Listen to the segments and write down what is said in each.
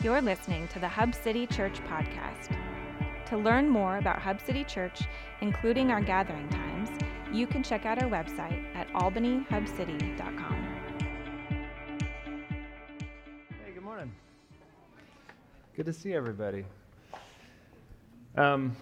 You're listening to the Hub City Church podcast. To learn more about Hub City Church, including our gathering times, you can check out our website at albanyhubcity.com. Hey, good morning. Good to see everybody. Um,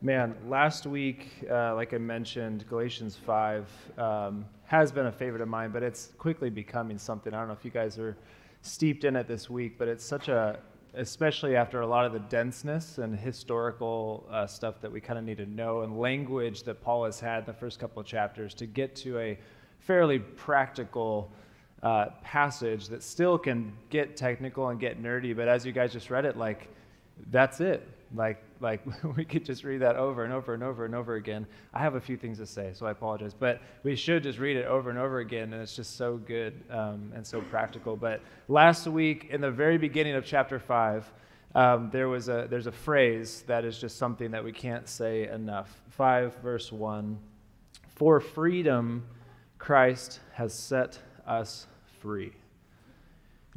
man, last week, uh, like I mentioned, Galatians 5 um, has been a favorite of mine, but it's quickly becoming something. I don't know if you guys are steeped in it this week, but it's such a, especially after a lot of the denseness and historical uh, stuff that we kind of need to know and language that Paul has had the first couple of chapters to get to a fairly practical uh, passage that still can get technical and get nerdy, but as you guys just read it, like, that's it. Like, like we could just read that over and over and over and over again. I have a few things to say, so I apologize. But we should just read it over and over again, and it's just so good um, and so practical. But last week, in the very beginning of chapter five, um, there was a there's a phrase that is just something that we can't say enough. Five verse one, for freedom, Christ has set us free.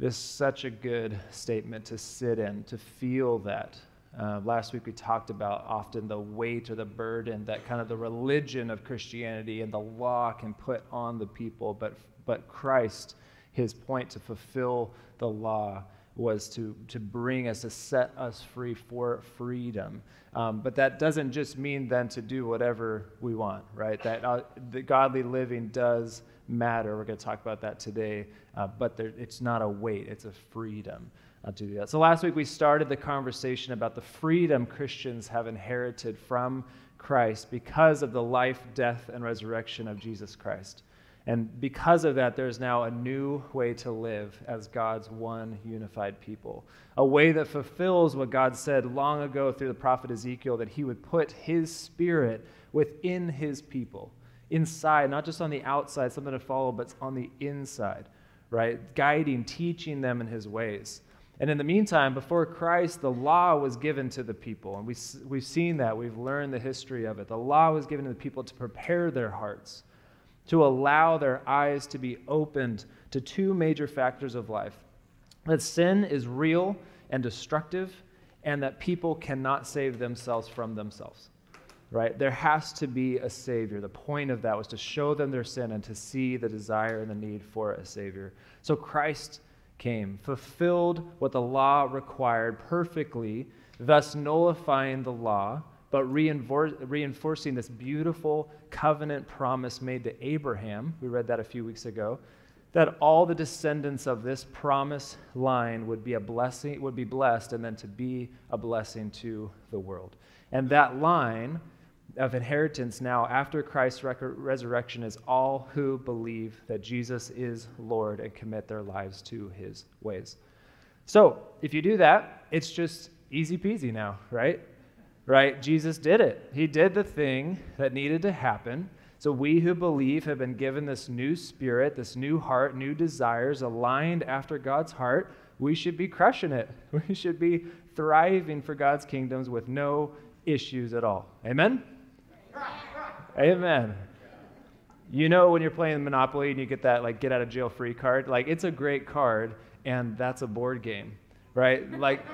It is such a good statement to sit in, to feel that. Uh, last week we talked about often the weight or the burden that kind of the religion of Christianity and the law can put on the people, but, but Christ, his point to fulfill the law was to, to bring us, to set us free for freedom. Um, but that doesn't just mean then to do whatever we want, right? That uh, the godly living does matter. We're going to talk about that today, uh, but there, it's not a weight, it's a freedom do that. So last week we started the conversation about the freedom Christians have inherited from Christ because of the life, death, and resurrection of Jesus Christ. And because of that, there's now a new way to live as God's one unified people. A way that fulfills what God said long ago through the prophet Ezekiel that he would put his spirit within his people, inside, not just on the outside, something to follow, but on the inside, right? Guiding, teaching them in his ways. And in the meantime, before Christ, the law was given to the people. And we, we've seen that. We've learned the history of it. The law was given to the people to prepare their hearts, to allow their eyes to be opened to two major factors of life that sin is real and destructive, and that people cannot save themselves from themselves. Right? There has to be a Savior. The point of that was to show them their sin and to see the desire and the need for a Savior. So Christ came, fulfilled what the law required perfectly, thus nullifying the law, but reinforcing this beautiful covenant promise made to Abraham. We read that a few weeks ago. That all the descendants of this promise line would be a blessing, would be blessed, and then to be a blessing to the world. And that line of inheritance now after Christ's resurrection is all who believe that Jesus is Lord and commit their lives to his ways. So, if you do that, it's just easy peasy now, right? Right? Jesus did it. He did the thing that needed to happen. So, we who believe have been given this new spirit, this new heart, new desires aligned after God's heart. We should be crushing it. We should be thriving for God's kingdoms with no issues at all. Amen? Amen. You know when you're playing Monopoly and you get that like get out of jail free card, like it's a great card and that's a board game, right? Like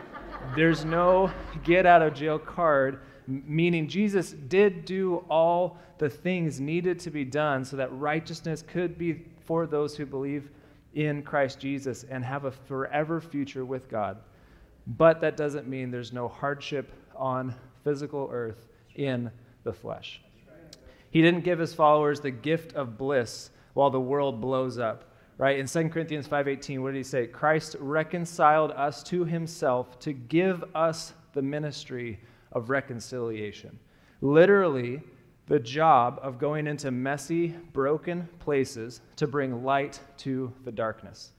there's no get out of jail card meaning Jesus did do all the things needed to be done so that righteousness could be for those who believe in Christ Jesus and have a forever future with God. But that doesn't mean there's no hardship on physical earth in the flesh. He didn't give his followers the gift of bliss while the world blows up. Right? In 2 Corinthians 5:18, what did he say? Christ reconciled us to himself to give us the ministry of reconciliation. Literally, the job of going into messy, broken places to bring light to the darkness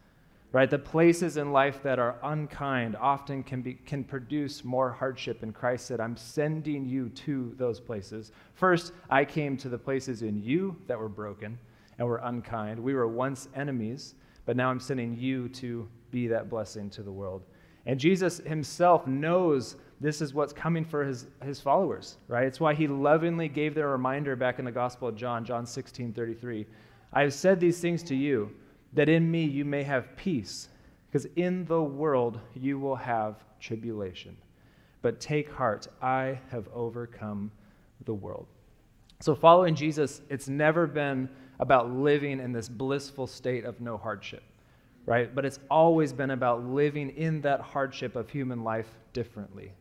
right? The places in life that are unkind often can, be, can produce more hardship. And Christ said, I'm sending you to those places. First, I came to the places in you that were broken and were unkind. We were once enemies, but now I'm sending you to be that blessing to the world. And Jesus himself knows this is what's coming for his, his followers, right? It's why he lovingly gave their reminder back in the Gospel of John, John 16 33. I have said these things to you that in me you may have peace. Because in the world you will have tribulation. But take heart, I have overcome the world. So, following Jesus, it's never been about living in this blissful state of no hardship, right? But it's always been about living in that hardship of human life differently.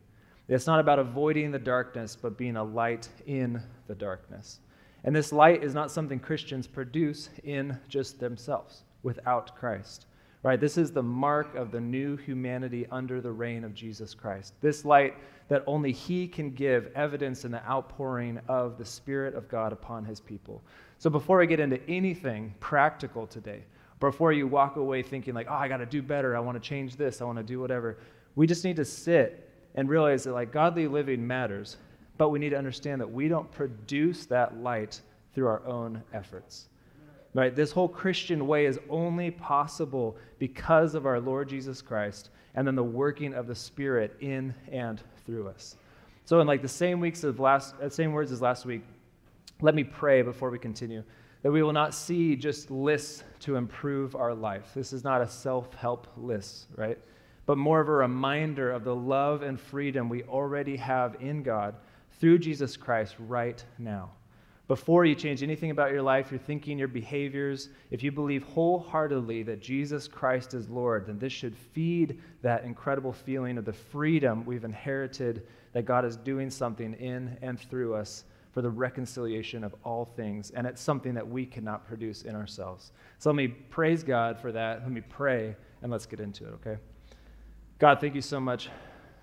It's not about avoiding the darkness, but being a light in the darkness. And this light is not something Christians produce in just themselves without Christ. Right? This is the mark of the new humanity under the reign of Jesus Christ. This light that only He can give evidence in the outpouring of the Spirit of God upon His people. So before I get into anything practical today, before you walk away thinking, like, oh, I got to do better, I want to change this, I want to do whatever, we just need to sit and realize that, like, godly living matters, but we need to understand that we don't produce that light through our own efforts. Right? This whole Christian way is only possible because of our Lord Jesus Christ and then the working of the Spirit in and through us. So, in like the same weeks of last, uh, same words as last week, let me pray before we continue that we will not see just lists to improve our life. This is not a self help list, right? But more of a reminder of the love and freedom we already have in God through Jesus Christ right now. Before you change anything about your life, your thinking, your behaviors, if you believe wholeheartedly that Jesus Christ is Lord, then this should feed that incredible feeling of the freedom we've inherited that God is doing something in and through us for the reconciliation of all things. And it's something that we cannot produce in ourselves. So let me praise God for that. Let me pray, and let's get into it, okay? God, thank you so much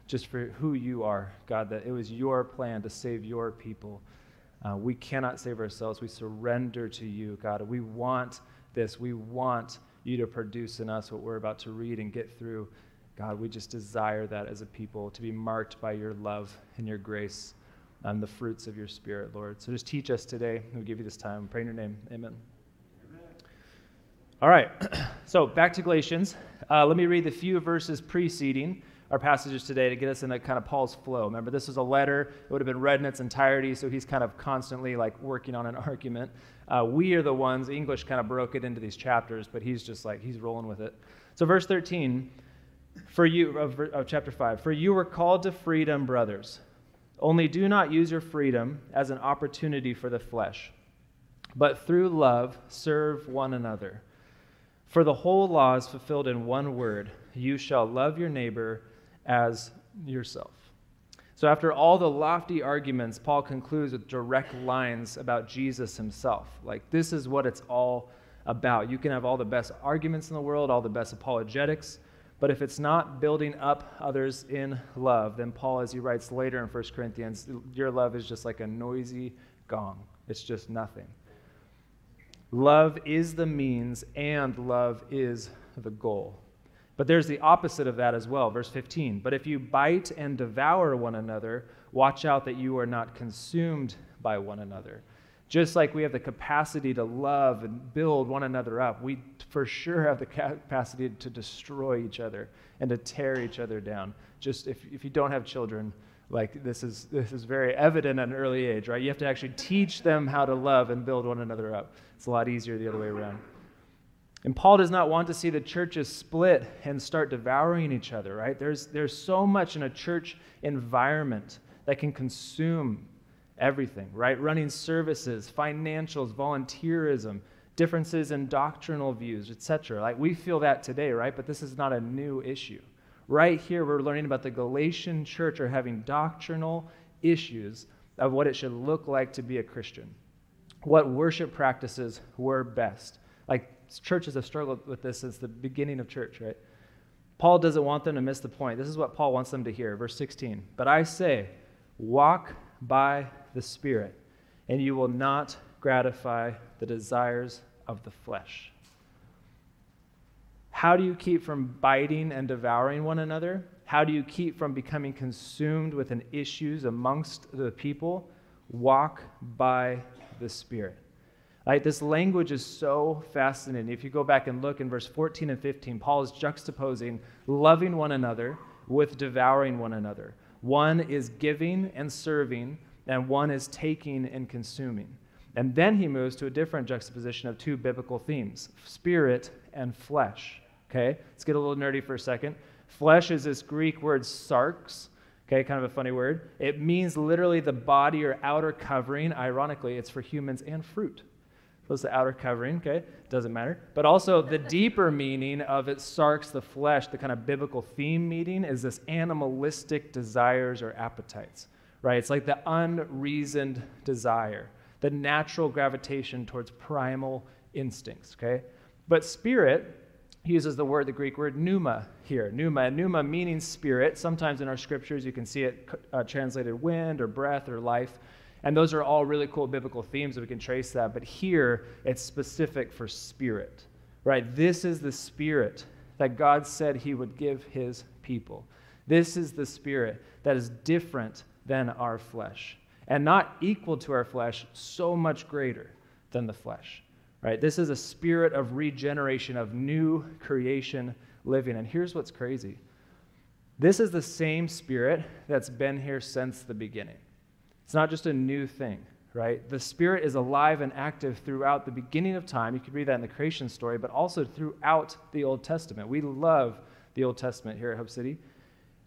just for who you are, God, that it was your plan to save your people. Uh, we cannot save ourselves. We surrender to you, God. We want this. We want you to produce in us what we're about to read and get through. God, we just desire that as a people to be marked by your love and your grace and the fruits of your spirit, Lord. So just teach us today. We give you this time. Pray in your name. Amen. Amen. All right. so back to Galatians. Uh, let me read the few verses preceding our passages today to get us into kind of Paul's flow. Remember, this is a letter. It would have been read in its entirety, so he's kind of constantly like working on an argument. Uh, we are the ones, English kind of broke it into these chapters, but he's just like, he's rolling with it. So, verse 13, for you, of, of chapter 5, for you were called to freedom, brothers. Only do not use your freedom as an opportunity for the flesh, but through love serve one another. For the whole law is fulfilled in one word you shall love your neighbor as yourself. So, after all the lofty arguments, Paul concludes with direct lines about Jesus himself. Like, this is what it's all about. You can have all the best arguments in the world, all the best apologetics, but if it's not building up others in love, then Paul, as he writes later in 1 Corinthians, your love is just like a noisy gong. It's just nothing. Love is the means, and love is the goal. But there's the opposite of that as well. Verse 15. But if you bite and devour one another, watch out that you are not consumed by one another. Just like we have the capacity to love and build one another up, we for sure have the capacity to destroy each other and to tear each other down. Just if, if you don't have children, like this is this is very evident at an early age, right? You have to actually teach them how to love and build one another up. It's a lot easier the other way around. And Paul does not want to see the churches split and start devouring each other, right? There's, there's so much in a church environment that can consume everything, right? Running services, financials, volunteerism, differences in doctrinal views, etc. Like we feel that today, right? But this is not a new issue. Right here, we're learning about the Galatian church are having doctrinal issues of what it should look like to be a Christian, what worship practices were best. Like churches have struggled with this since the beginning of church, right? Paul doesn't want them to miss the point. This is what Paul wants them to hear. Verse 16. But I say, walk by the Spirit, and you will not gratify the desires of the flesh. How do you keep from biting and devouring one another? How do you keep from becoming consumed with an issues amongst the people? Walk by the Spirit. Right, this language is so fascinating. If you go back and look in verse 14 and 15, Paul is juxtaposing loving one another with devouring one another. One is giving and serving, and one is taking and consuming. And then he moves to a different juxtaposition of two biblical themes spirit and flesh. Okay, let's get a little nerdy for a second. Flesh is this Greek word sarx, okay, kind of a funny word. It means literally the body or outer covering. Ironically, it's for humans and fruit. It's the outer covering, okay? Doesn't matter. But also the deeper meaning of it, sarx, the flesh, the kind of biblical theme meaning is this animalistic desires or appetites, right? It's like the unreasoned desire, the natural gravitation towards primal instincts, okay? But spirit, he uses the word, the Greek word pneuma here. Pneuma, pneuma meaning spirit. Sometimes in our scriptures you can see it uh, translated wind or breath or life. And those are all really cool biblical themes that we can trace that. But here it's specific for spirit, right? This is the spirit that God said he would give his people. This is the spirit that is different than our flesh and not equal to our flesh, so much greater than the flesh right? This is a spirit of regeneration, of new creation living. And here's what's crazy this is the same spirit that's been here since the beginning. It's not just a new thing, right? The spirit is alive and active throughout the beginning of time. You could read that in the creation story, but also throughout the Old Testament. We love the Old Testament here at Hub City.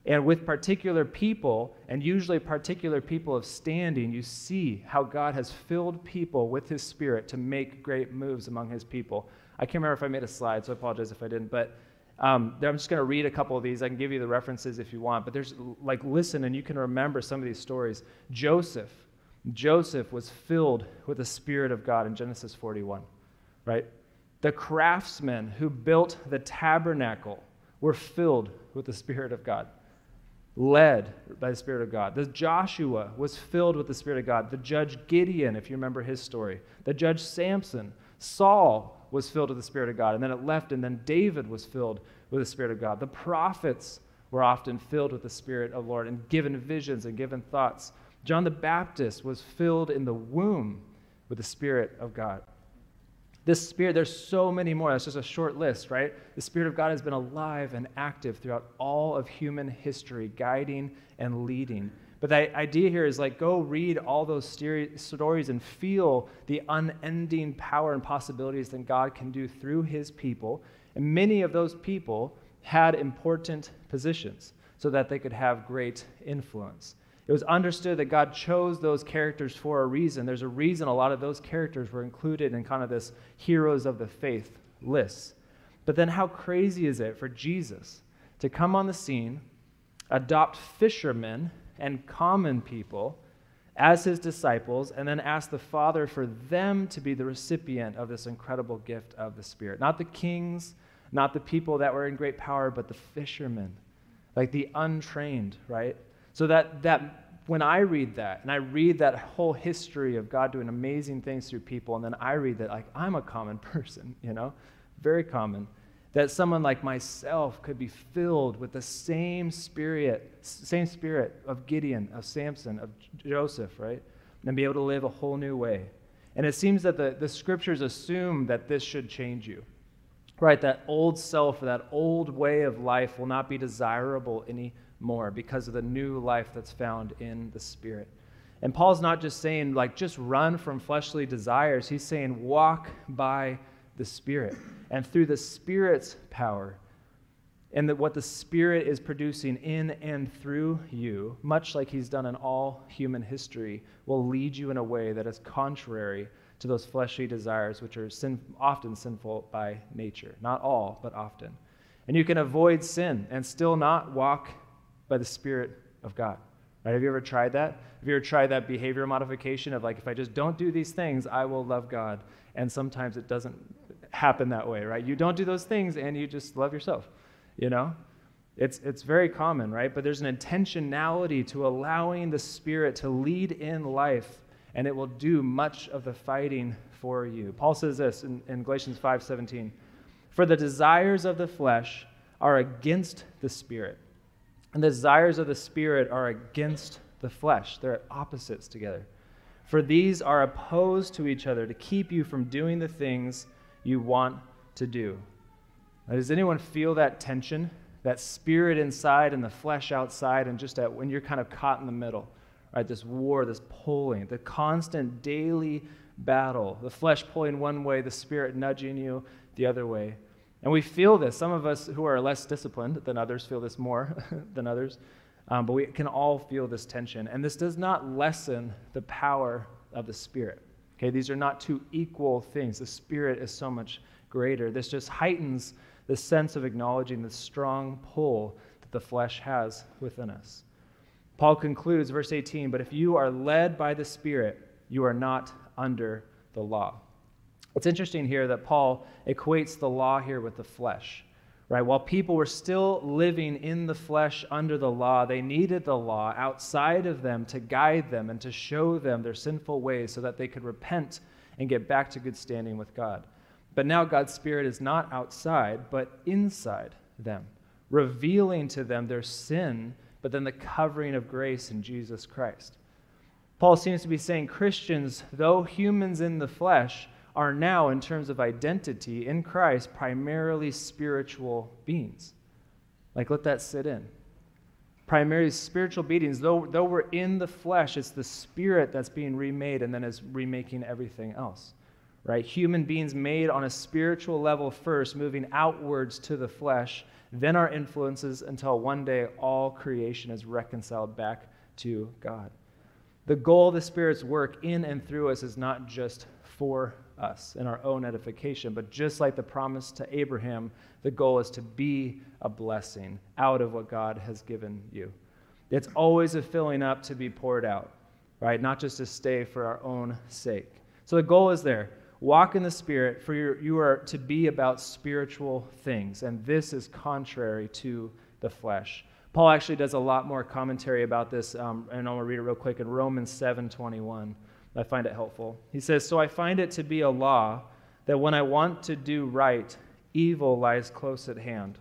And with particular people, and usually particular people of standing, you see how God has filled people with his spirit to make great moves among his people. I can't remember if I made a slide, so I apologize if I didn't. But um, I'm just going to read a couple of these. I can give you the references if you want. But there's, like, listen, and you can remember some of these stories. Joseph, Joseph was filled with the Spirit of God in Genesis 41, right? The craftsmen who built the tabernacle were filled with the Spirit of God led by the Spirit of God. The Joshua was filled with the Spirit of God. The judge Gideon, if you remember his story. The judge Samson. Saul was filled with the Spirit of God. And then it left, and then David was filled with the Spirit of God. The prophets were often filled with the Spirit of the Lord and given visions and given thoughts. John the Baptist was filled in the womb with the Spirit of God. This Spirit, there's so many more. That's just a short list, right? The Spirit of God has been alive and active throughout all of human history, guiding and leading. But the idea here is like go read all those stories and feel the unending power and possibilities that God can do through his people. And many of those people had important positions so that they could have great influence. It was understood that God chose those characters for a reason. There's a reason a lot of those characters were included in kind of this heroes of the faith list. But then, how crazy is it for Jesus to come on the scene, adopt fishermen and common people as his disciples, and then ask the Father for them to be the recipient of this incredible gift of the Spirit? Not the kings, not the people that were in great power, but the fishermen, like the untrained, right? So that, that when I read that, and I read that whole history of God doing amazing things through people, and then I read that, like, I'm a common person, you know, very common, that someone like myself could be filled with the same spirit, same spirit of Gideon, of Samson, of Joseph, right? And be able to live a whole new way. And it seems that the, the scriptures assume that this should change you, right? That old self, that old way of life will not be desirable anymore more because of the new life that's found in the Spirit. And Paul's not just saying, like, just run from fleshly desires. He's saying, walk by the Spirit. And through the Spirit's power, and that what the Spirit is producing in and through you, much like He's done in all human history, will lead you in a way that is contrary to those fleshly desires, which are sin, often sinful by nature. Not all, but often. And you can avoid sin and still not walk by the Spirit of God. Right? Have you ever tried that? Have you ever tried that behavior modification of like, if I just don't do these things, I will love God? And sometimes it doesn't happen that way, right? You don't do those things and you just love yourself, you know? It's, it's very common, right? But there's an intentionality to allowing the Spirit to lead in life, and it will do much of the fighting for you. Paul says this in, in Galatians 5:17. For the desires of the flesh are against the Spirit and the desires of the Spirit are against the flesh, they're opposites together. For these are opposed to each other to keep you from doing the things you want to do. Now, does anyone feel that tension? That spirit inside and the flesh outside, and just at when you're kind of caught in the middle, right? This war, this pulling, the constant daily battle, the flesh pulling one way, the spirit nudging you the other way. And we feel this. Some of us who are less disciplined than others feel this more than others. Um, but we can all feel this tension. And this does not lessen the power of the Spirit. Okay, these are not two equal things. The Spirit is so much greater. This just heightens the sense of acknowledging the strong pull that the flesh has within us. Paul concludes, verse 18, but if you are led by the Spirit, you are not under the law. It's interesting here that Paul equates the law here with the flesh. Right? While people were still living in the flesh under the law, they needed the law outside of them to guide them and to show them their sinful ways so that they could repent and get back to good standing with God. But now God's Spirit is not outside, but inside them, revealing to them their sin, but then the covering of grace in Jesus Christ. Paul seems to be saying Christians, though humans in the flesh, are now, in terms of identity in Christ, primarily spiritual beings. Like, let that sit in. Primarily spiritual beings. Though, though we're in the flesh, it's the spirit that's being remade and then is remaking everything else. Right? Human beings made on a spiritual level first, moving outwards to the flesh, then our influences until one day all creation is reconciled back to God. The goal of the Spirit's work in and through us is not just for us in our own edification. But just like the promise to Abraham, the goal is to be a blessing out of what God has given you. It's always a filling up to be poured out, right? Not just to stay for our own sake. So the goal is there. Walk in the Spirit, for you are to be about spiritual things, and this is contrary to the flesh. Paul actually does a lot more commentary about this, um, and to read it real quick in Romans 7 21. I find it helpful. He says, So I find it to be a law that when I want to do right, evil lies close at hand.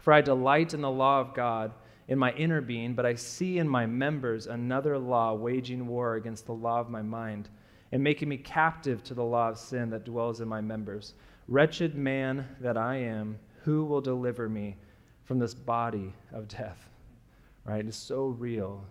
For I delight in the law of God in my inner being, but I see in my members another law waging war against the law of my mind and making me captive to the law of sin that dwells in my members. Wretched man that I am, who will deliver me from this body of death? Right? It's so real.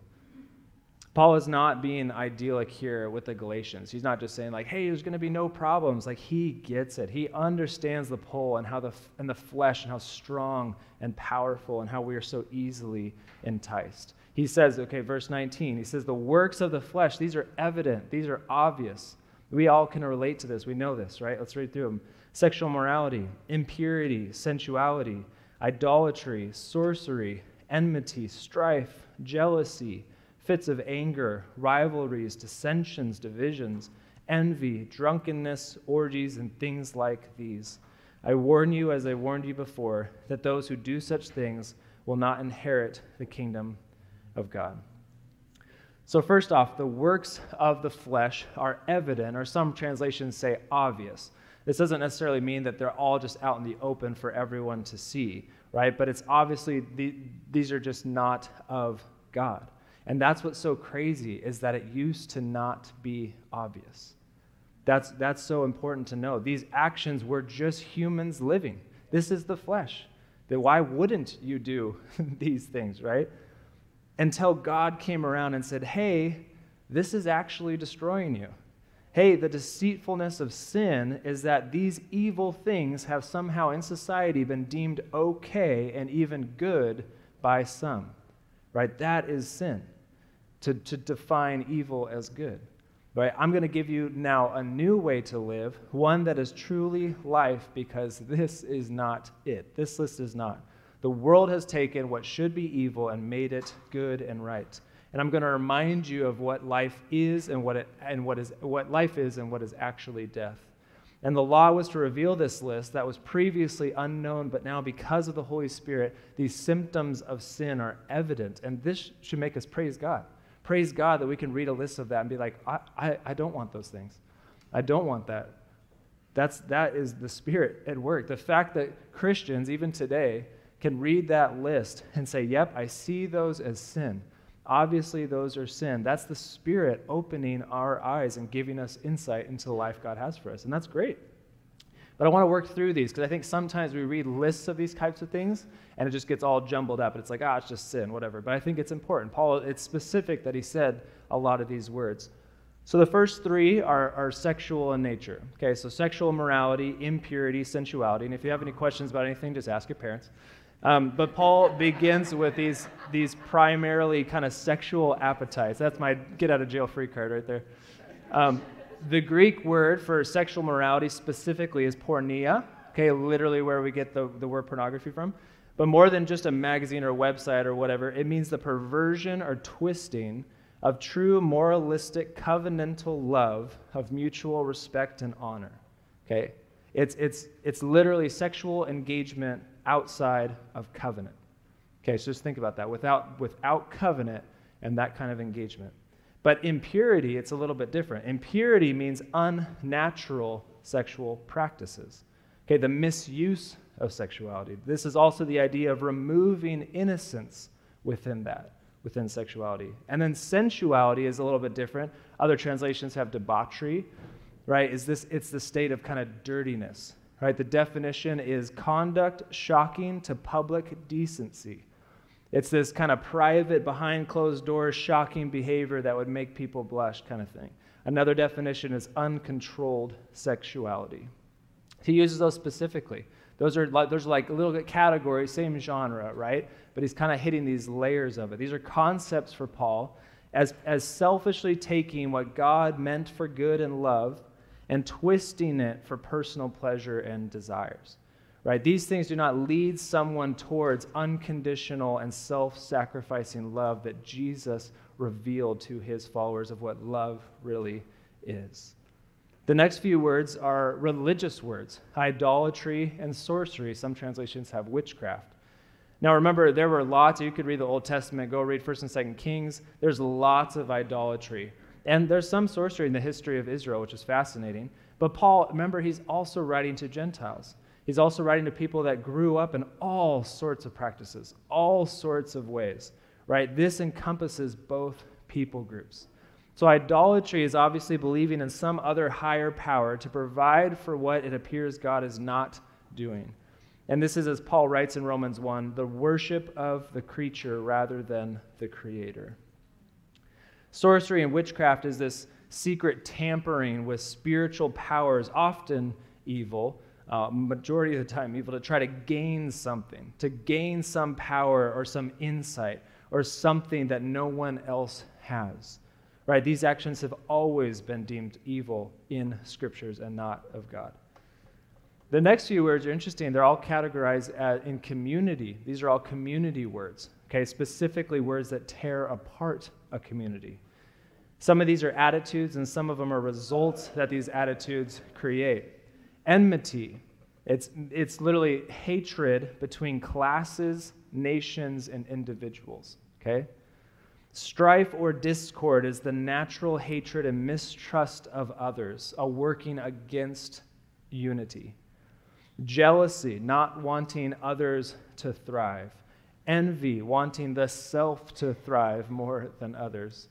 Paul is not being idyllic here with the Galatians. He's not just saying like, "Hey, there's going to be no problems." Like he gets it. He understands the pull and how the and the flesh and how strong and powerful and how we are so easily enticed. He says, okay, verse 19. He says, "The works of the flesh, these are evident. These are obvious. We all can relate to this. We know this, right? Let's read through them. Sexual morality, impurity, sensuality, idolatry, sorcery, enmity, strife, jealousy, fits of anger, rivalries, dissensions, divisions, envy, drunkenness, orgies, and things like these. I warn you, as I warned you before, that those who do such things will not inherit the kingdom of God. So, first off, the works of the flesh are evident, or some translations say obvious. This doesn't necessarily mean that they're all just out in the open for everyone to see, right? But it's obviously the, these are just not of God. And that's what's so crazy is that it used to not be obvious. That's, that's so important to know. These actions were just humans living. This is the flesh. Then why wouldn't you do these things, right? Until God came around and said, hey, this is actually destroying you. Hey, the deceitfulness of sin is that these evil things have somehow in society been deemed okay and even good by some. Right? That is sin to, to define evil as good. Right? I'm going to give you now a new way to live, one that is truly life, because this is not it. This list is not. The world has taken what should be evil and made it good and right. And I'm going to remind you of what life is and what, it, and what, is, what life is and what is actually death. And the law was to reveal this list that was previously unknown, but now, because of the Holy Spirit, these symptoms of sin are evident. And this should make us praise God praise God that we can read a list of that and be like, I, I, I don't want those things. I don't want that. That's, that is the Spirit at work. The fact that Christians, even today, can read that list and say, Yep, I see those as sin. Obviously, those are sin. That's the Spirit opening our eyes and giving us insight into the life God has for us. And that's great. But I want to work through these because I think sometimes we read lists of these types of things and it just gets all jumbled up. It's like, ah, it's just sin, whatever. But I think it's important. Paul, it's specific that he said a lot of these words. So the first three are, are sexual in nature. Okay, so sexual morality, impurity, sensuality. And if you have any questions about anything, just ask your parents. Um, but Paul begins with these, these primarily kind of sexual appetites. That's my get out of jail free card right there. Um, the Greek word for sexual morality specifically is porneia, okay, literally where we get the, the word pornography from. But more than just a magazine or website or whatever, it means the perversion or twisting of true moralistic covenantal love of mutual respect and honor. Okay? It's, it's, it's literally sexual engagement outside of covenant. Okay, so just think about that. Without, without covenant and that kind of engagement. But impurity, it's a little bit different. Impurity means unnatural sexual practices. Okay, the misuse of sexuality. This is also the idea of removing innocence within that, within sexuality. And then sensuality is a little bit different. Other translations have debauchery, right? Is this it's the state of kind of dirtiness. Right? The definition is conduct shocking to public decency. It's this kind of private, behind closed doors, shocking behavior that would make people blush, kind of thing. Another definition is uncontrolled sexuality. He uses those specifically. Those are like, those are like little categories, same genre, right? But he's kind of hitting these layers of it. These are concepts for Paul as, as selfishly taking what God meant for good and love and twisting it for personal pleasure and desires right? These things do not lead someone towards unconditional and self sacrificing love that Jesus revealed to his followers of what love really is. The next few words are religious words idolatry and sorcery. Some translations have witchcraft. Now remember, there were lots, you could read the Old Testament, go read 1st and 2nd Kings. There's lots of idolatry. And there's some sorcery in the history of Israel, which is fascinating. But Paul, remember, he's also writing to Gentiles. He's also writing to people that grew up in all sorts of practices, all sorts of ways, right? This encompasses both people groups. So, idolatry is obviously believing in some other higher power to provide for what it appears God is not doing. And this is, as Paul writes in Romans 1, the worship of the creature rather than the creator. Sorcery and witchcraft is this secret tampering with spiritual powers, often evil, uh, majority of the time evil to try to gain something, to gain some power or some insight or something that no one else has. Right? These actions have always been deemed evil in scriptures and not of God. The next few words are interesting. They're all categorized as, in community. These are all community words, okay? Specifically, words that tear apart a community. Some of these are attitudes, and some of them are results that these attitudes create enmity. It's, it's literally hatred between classes, nations, and individuals. Okay? Strife or discord is the natural hatred and mistrust of others, a working against unity. Jealousy, not wanting others to thrive. Envy, wanting the self to thrive more than others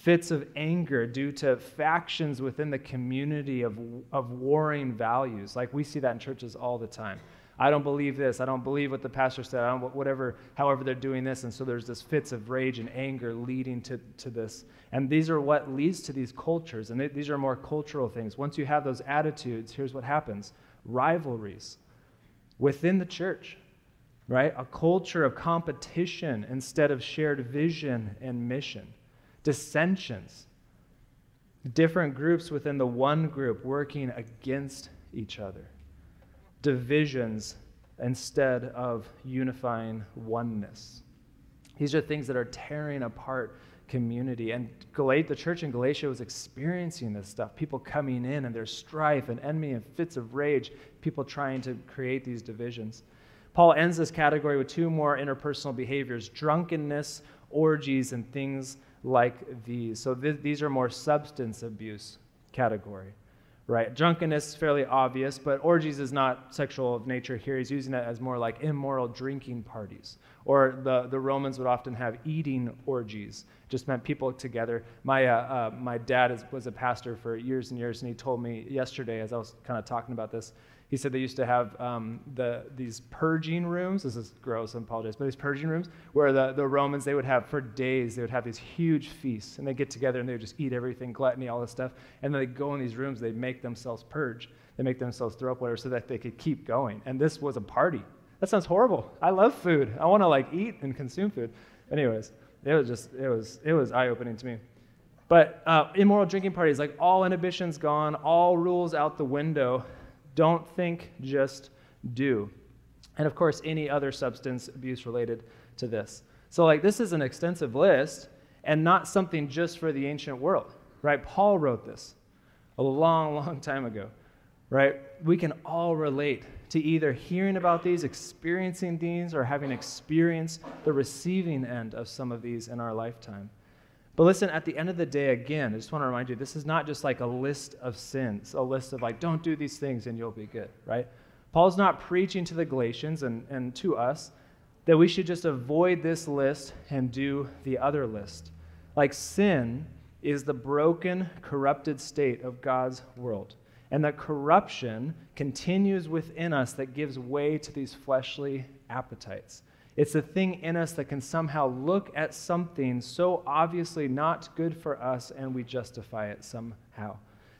fits of anger due to factions within the community of, of warring values. Like we see that in churches all the time. I don't believe this. I don't believe what the pastor said. I don't, whatever, however they're doing this. And so there's this fits of rage and anger leading to, to this. And these are what leads to these cultures. And they, these are more cultural things. Once you have those attitudes, here's what happens rivalries within the church, right? A culture of competition instead of shared vision and mission dissensions, different groups within the one group working against each other, divisions instead of unifying oneness. These are things that are tearing apart community. And the church in Galatia was experiencing this stuff. People coming in and there's strife and envy and fits of rage, people trying to create these divisions. Paul ends this category with two more interpersonal behaviors drunkenness, orgies, and things like these. So th- these are more substance abuse category, right? Drunkenness is fairly obvious, but orgies is not sexual of nature here. He's using it as more like immoral drinking parties. Or the, the Romans would often have eating orgies, just meant people together. My, uh, uh, my dad is, was a pastor for years and years, and he told me yesterday, as I was kind of talking about this, He said they used to have um, the, these purging rooms. This is gross, I apologize, but these purging rooms where the, the Romans, they would have for days, they would have these huge feasts and they get together and they would just eat everything, gluttony, all this stuff. And then they go in these rooms, they make themselves purge, they make themselves throw up whatever so that they could keep going. And this was a party. That sounds horrible. I love food. I want to like eat and consume food. Anyways, it was just, it was, it was eye opening to me. But uh, immoral drinking parties, like all inhibitions gone, all rules out the window. Don't think, just do. And of course, any other substance abuse related to this. So, like, this is an extensive list and not something just for the ancient world, right? Paul wrote this a long, long time ago, right? We can all relate to either hearing about these, experiencing these, or having experienced the receiving end of some of these in our lifetime. But listen, at the end of the day, again, I just want to remind you this is not just like a list of sins, a list of like, don't do these things and you'll be good, right? Paul's not preaching to the Galatians and, and to us that we should just avoid this list and do the other list. Like, sin is the broken, corrupted state of God's world. And that corruption continues within us that gives way to these fleshly appetites. It's the thing in us that can somehow look at something so obviously not good for us and we justify it somehow.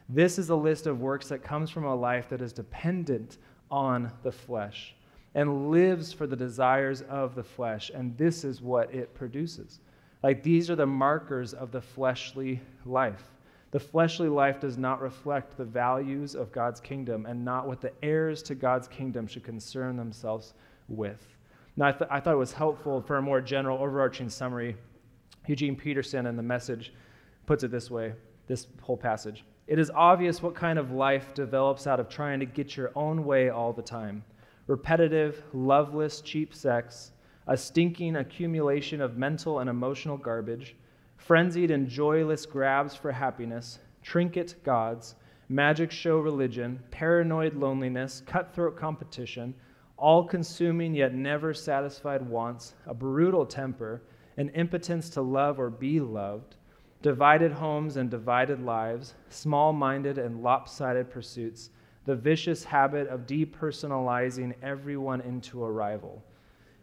This is a list of works that comes from a life that is dependent on the flesh and lives for the desires of the flesh, and this is what it produces. Like these are the markers of the fleshly life. The fleshly life does not reflect the values of God's kingdom and not what the heirs to God's kingdom should concern themselves with. Now, I, th- I thought it was helpful for a more general, overarching summary. Eugene Peterson in the message puts it this way this whole passage. It is obvious what kind of life develops out of trying to get your own way all the time repetitive, loveless, cheap sex, a stinking accumulation of mental and emotional garbage, frenzied and joyless grabs for happiness, trinket gods, magic show religion, paranoid loneliness, cutthroat competition all consuming yet never satisfied wants, a brutal temper, an impotence to love or be loved, divided homes and divided lives, small minded and lopsided pursuits, the vicious habit of depersonalizing everyone into a rival,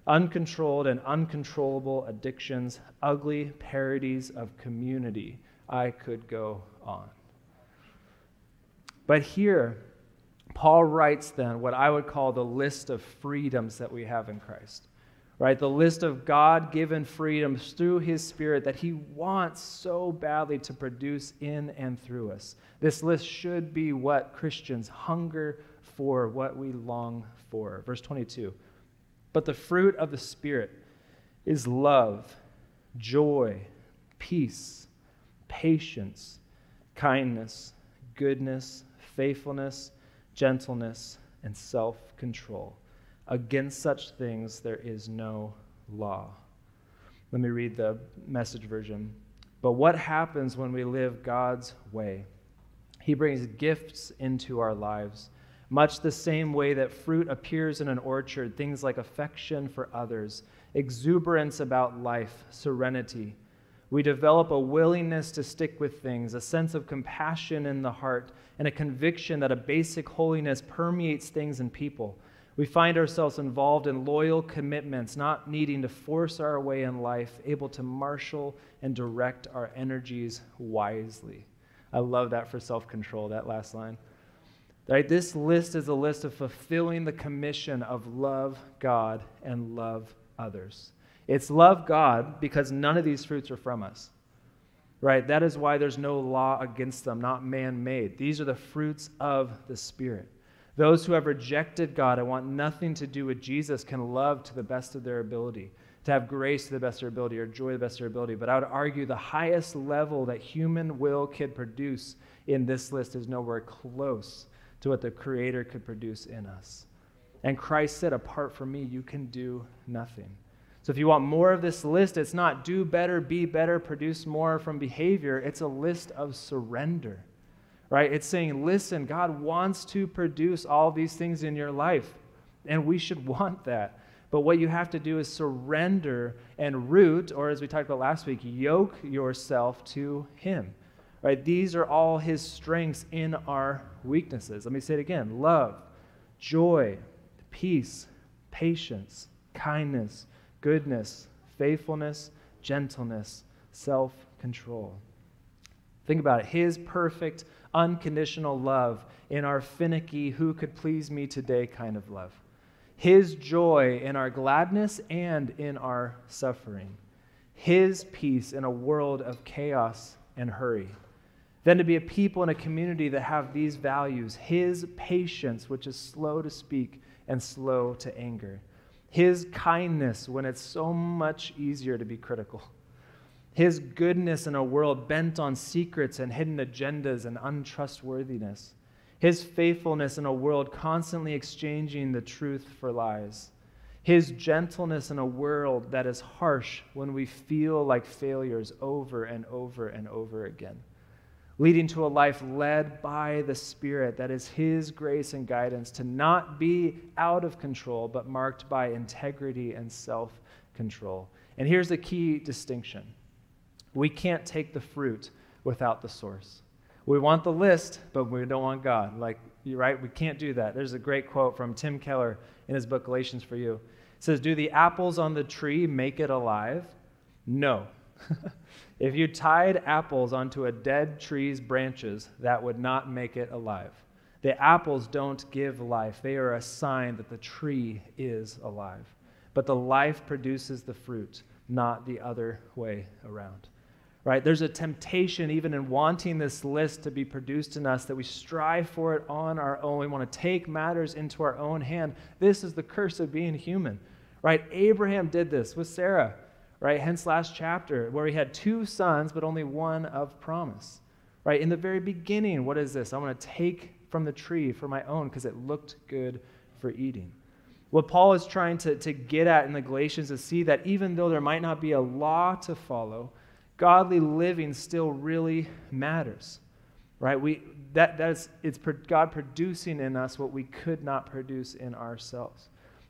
uncontrolled and uncontrollable addictions, ugly parodies of community. I could go on. But here, Paul writes then what I would call the list of freedoms that we have in Christ, right? The list of God given freedoms through his Spirit that he wants so badly to produce in and through us. This list should be what Christians hunger for, what we long for. Verse 22 But the fruit of the Spirit is love, joy, peace, patience, kindness, goodness, faithfulness gentleness, and self control. Against such things there is no law. Let me read the message version. But what happens when we live God's way? He brings gifts into our lives, much the same way that fruit appears in an orchard, things like affection for others, exuberance about life, serenity we develop a willingness to stick with things, a sense of compassion in the heart, and a conviction that a basic holiness permeates things and people. We find ourselves involved in loyal commitments, not needing to force our way in life, able to marshal and direct our energies wisely. I love that for self control, that last line. Right? This list is a list of fulfilling the commission of love God and love others. It's love God because none of these fruits are from us. Right? That is why there's no law against them, not man made. These are the fruits of the Spirit. Those who have rejected God and want nothing to do with Jesus can love to the best of their ability, to have grace to the best of their ability, or joy to the best of their ability. But I would argue the highest level that human will could produce in this list is nowhere close to what the Creator could produce in us. And Christ said, Apart from me, you can do nothing. So if you want more of this list, it's not do better, be better, produce more from behavior. It's a list of surrender, right? It's saying, listen, God wants to produce all these things in your life, and we should want that. But what you have to do is surrender and root, or as we talked about last week, yoke yourself to Him. Right? These are all His strengths in our weaknesses. Let me say it again love, joy, peace, patience, kindness, goodness, faithfulness, gentleness, self control. Think about it. His perfect, unconditional love in our finicky, who could please me today kind of love. His joy in our gladness and in our suffering. His peace in a world of chaos and hurry. Then to be a people in a community that have these values His patience, which is slow to speak and slow to anger. His kindness when it's so much easier to be critical his goodness in a world bent on secrets and hidden agendas and untrustworthiness. His faithfulness in a world constantly exchanging the truth for lies. His gentleness in a world that is harsh when we feel like failures over and over and over again. Leading to a life led by the Spirit that is His grace and guidance to not be out of control, but marked by integrity and self control. And here's the key distinction we can't take the fruit without the source. We want the list, but we don't want God. Like, you're right? We can't do that. There's a great quote from Tim Keller in his book, Galatians for You. It says, Do the apples on the tree make it alive? No. if you tied apples onto a dead tree's branches, that would not make it alive. The apples don't give life, they are a sign that the tree is alive. But the life produces the fruit, not the other way around right? There's a temptation, even in wanting this list to be produced in us, that we strive for it on our own. We want to take matters into our own hand. This is the curse of being human, right? Abraham did this with Sarah, right? Hence last chapter, where he had two sons, but only one of promise, right? In the very beginning, what is this? I want to take from the tree for my own because it looked good for eating. What Paul is trying to, to get at in the Galatians is see that even though there might not be a law to follow, godly living still really matters, right? We, that, that's, it's God producing in us what we could not produce in ourselves.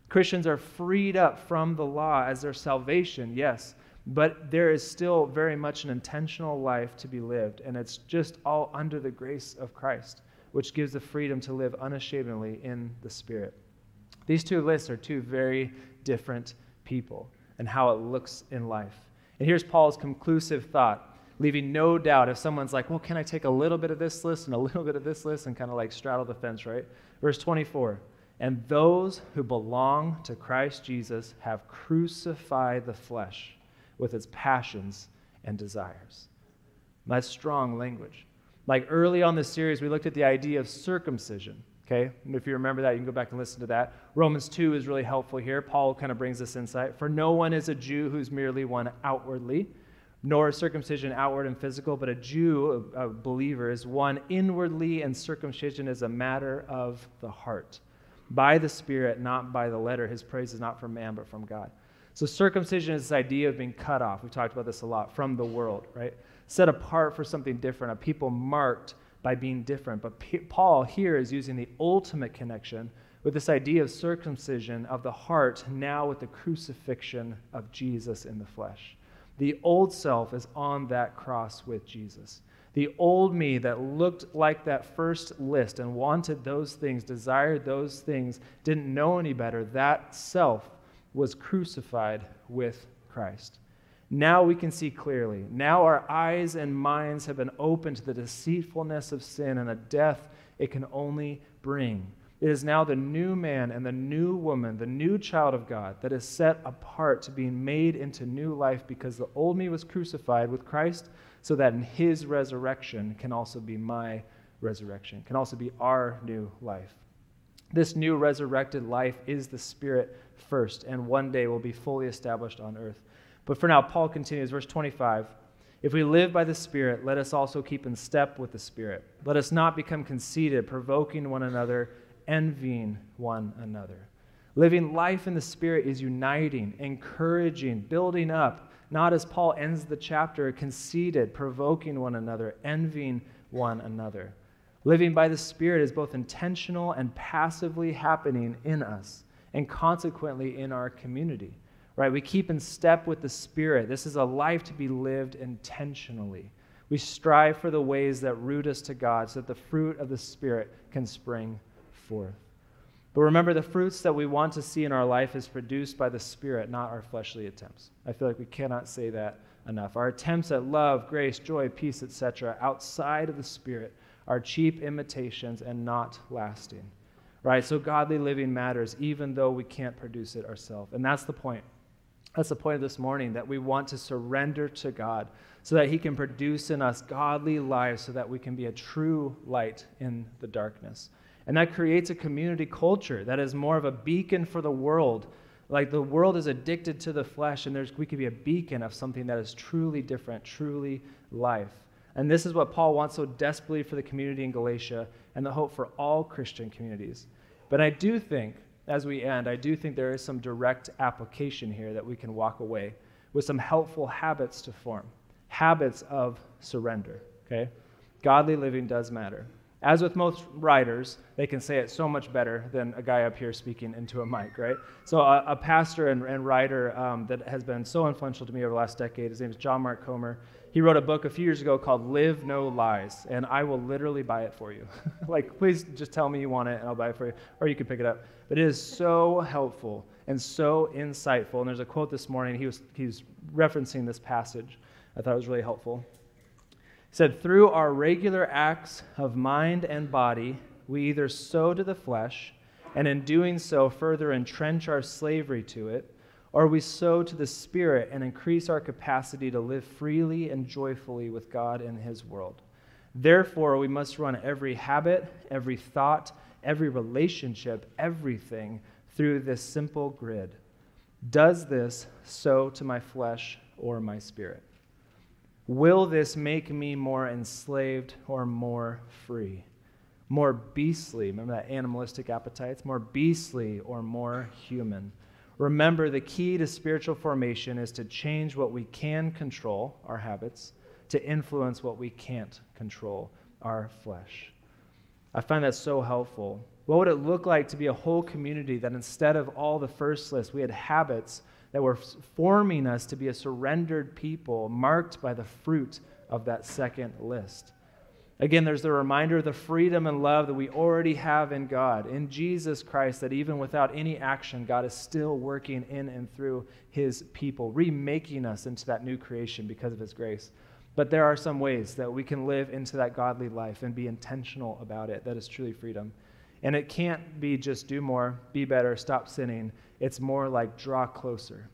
Christians are freed up from the law as their salvation, yes, but there is still very much an intentional life to be lived, and it's just all under the grace of Christ, which gives the freedom to live unashamedly in the Spirit. These two lists are two very different people and how it looks in life. And here's Paul's conclusive thought, leaving no doubt if someone's like, well, can I take a little bit of this list and a little bit of this list and kind of like straddle the fence, right? Verse 24. And those who belong to Christ Jesus have crucified the flesh with its passions and desires. That's strong language. Like early on this series, we looked at the idea of circumcision. Okay? And if you remember that, you can go back and listen to that. Romans 2 is really helpful here. Paul kind of brings this insight. For no one is a Jew who's merely one outwardly, nor is circumcision outward and physical, but a Jew, a, a believer, is one inwardly, and circumcision is a matter of the heart. By the Spirit, not by the letter. His praise is not from man, but from God. So circumcision is this idea of being cut off. We've talked about this a lot from the world, right? Set apart for something different, a people marked by being different. But P- Paul here is using the ultimate connection with this idea of circumcision of the heart, now with the crucifixion of Jesus in the flesh. The old self is on that cross with Jesus. The old me that looked like that first list and wanted those things, desired those things, didn't know any better, that self was crucified with Christ. Now we can see clearly. Now our eyes and minds have been opened to the deceitfulness of sin and a death it can only bring. It is now the new man and the new woman, the new child of God, that is set apart to being made into new life because the old me was crucified with Christ, so that in his resurrection can also be my resurrection, can also be our new life. This new resurrected life is the Spirit first, and one day will be fully established on earth. But for now, Paul continues, verse 25. If we live by the Spirit, let us also keep in step with the Spirit. Let us not become conceited, provoking one another, envying one another. Living life in the Spirit is uniting, encouraging, building up, not as Paul ends the chapter, conceited, provoking one another, envying one another. Living by the Spirit is both intentional and passively happening in us, and consequently in our community right? We keep in step with the Spirit. This is a life to be lived intentionally. We strive for the ways that root us to God so that the fruit of the Spirit can spring forth. But remember, the fruits that we want to see in our life is produced by the Spirit, not our fleshly attempts. I feel like we cannot say that enough. Our attempts at love, grace, joy, peace, etc., outside of the Spirit, are cheap imitations and not lasting. Right? So godly living matters, even though we can't produce it ourselves. And that's the point. That's the point of this morning that we want to surrender to God so that He can produce in us godly lives so that we can be a true light in the darkness. And that creates a community culture that is more of a beacon for the world. Like the world is addicted to the flesh, and there's, we could be a beacon of something that is truly different, truly life. And this is what Paul wants so desperately for the community in Galatia and the hope for all Christian communities. But I do think, as we end, I do think there is some direct application here that we can walk away with some helpful habits to form habits of surrender. Okay? Godly living does matter. As with most writers, they can say it so much better than a guy up here speaking into a mic, right? So, a, a pastor and, and writer um, that has been so influential to me over the last decade, his name is John Mark Comer. He wrote a book a few years ago called Live No Lies, and I will literally buy it for you. like, please just tell me you want it, and I'll buy it for you, or you can pick it up. But it is so helpful and so insightful. And there's a quote this morning, he was, he was referencing this passage. I thought it was really helpful said, Through our regular acts of mind and body, we either sow to the flesh, and in doing so further entrench our slavery to it, or we sow to the Spirit and increase our capacity to live freely and joyfully with God in His world. Therefore, we must run every habit, every thought, every relationship, everything through this simple grid. Does this sow to my flesh or my spirit? Will this make me more enslaved or more free? More beastly, remember that animalistic appetites? More beastly or more human? Remember, the key to spiritual formation is to change what we can control, our habits, to influence what we can't control, our flesh. I find that so helpful. What would it look like to be a whole community that instead of all the first list, we had habits that were forming us to be a surrendered people marked by the fruit of that second list. Again, there's the reminder of the freedom and love that we already have in God, in Jesus Christ, that even without any action, God is still working in and through his people, remaking us into that new creation because of his grace. But there are some ways that we can live into that godly life and be intentional about it. That is truly freedom. And it can't be just do more, be better, stop sinning. It's more like draw closer.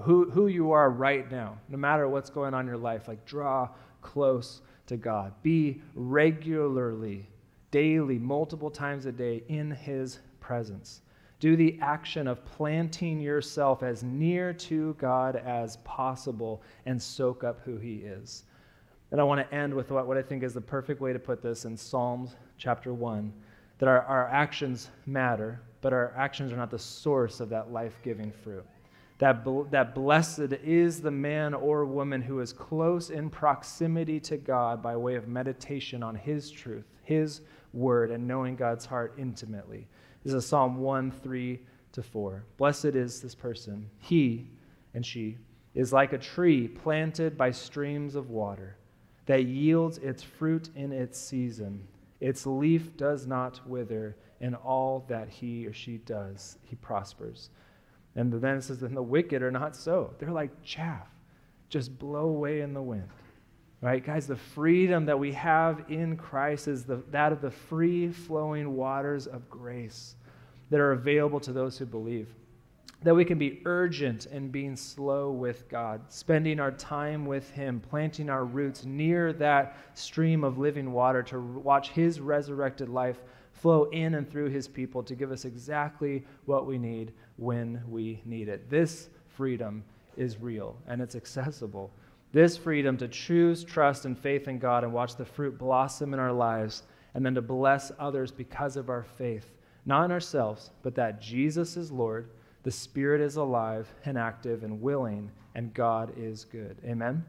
Who, who you are right now, no matter what's going on in your life, like draw close to God. Be regularly, daily, multiple times a day in His presence. Do the action of planting yourself as near to God as possible and soak up who He is. And I want to end with what, what I think is the perfect way to put this in Psalms chapter 1 that our, our actions matter, but our actions are not the source of that life giving fruit. That, that blessed is the man or woman who is close in proximity to God by way of meditation on his truth, his word, and knowing God's heart intimately. This is Psalm 1 3 to 4. Blessed is this person. He and she is like a tree planted by streams of water that yields its fruit in its season its leaf does not wither, and all that he or she does, he prospers. And then it says, and the wicked are not so. They're like chaff, just blow away in the wind. Right, guys, the freedom that we have in Christ is the, that of the free flowing waters of grace that are available to those who believe that we can be urgent in being slow with God, spending our time with Him, planting our roots near that stream of living water to watch His resurrected life flow in and through His people to give us exactly what we need when we need it. This freedom is real and it's accessible. This freedom to choose trust and faith in God and watch the fruit blossom in our lives and then to bless others because of our faith, not in ourselves, but that Jesus is Lord the Spirit is alive and active and willing, and God is good. Amen?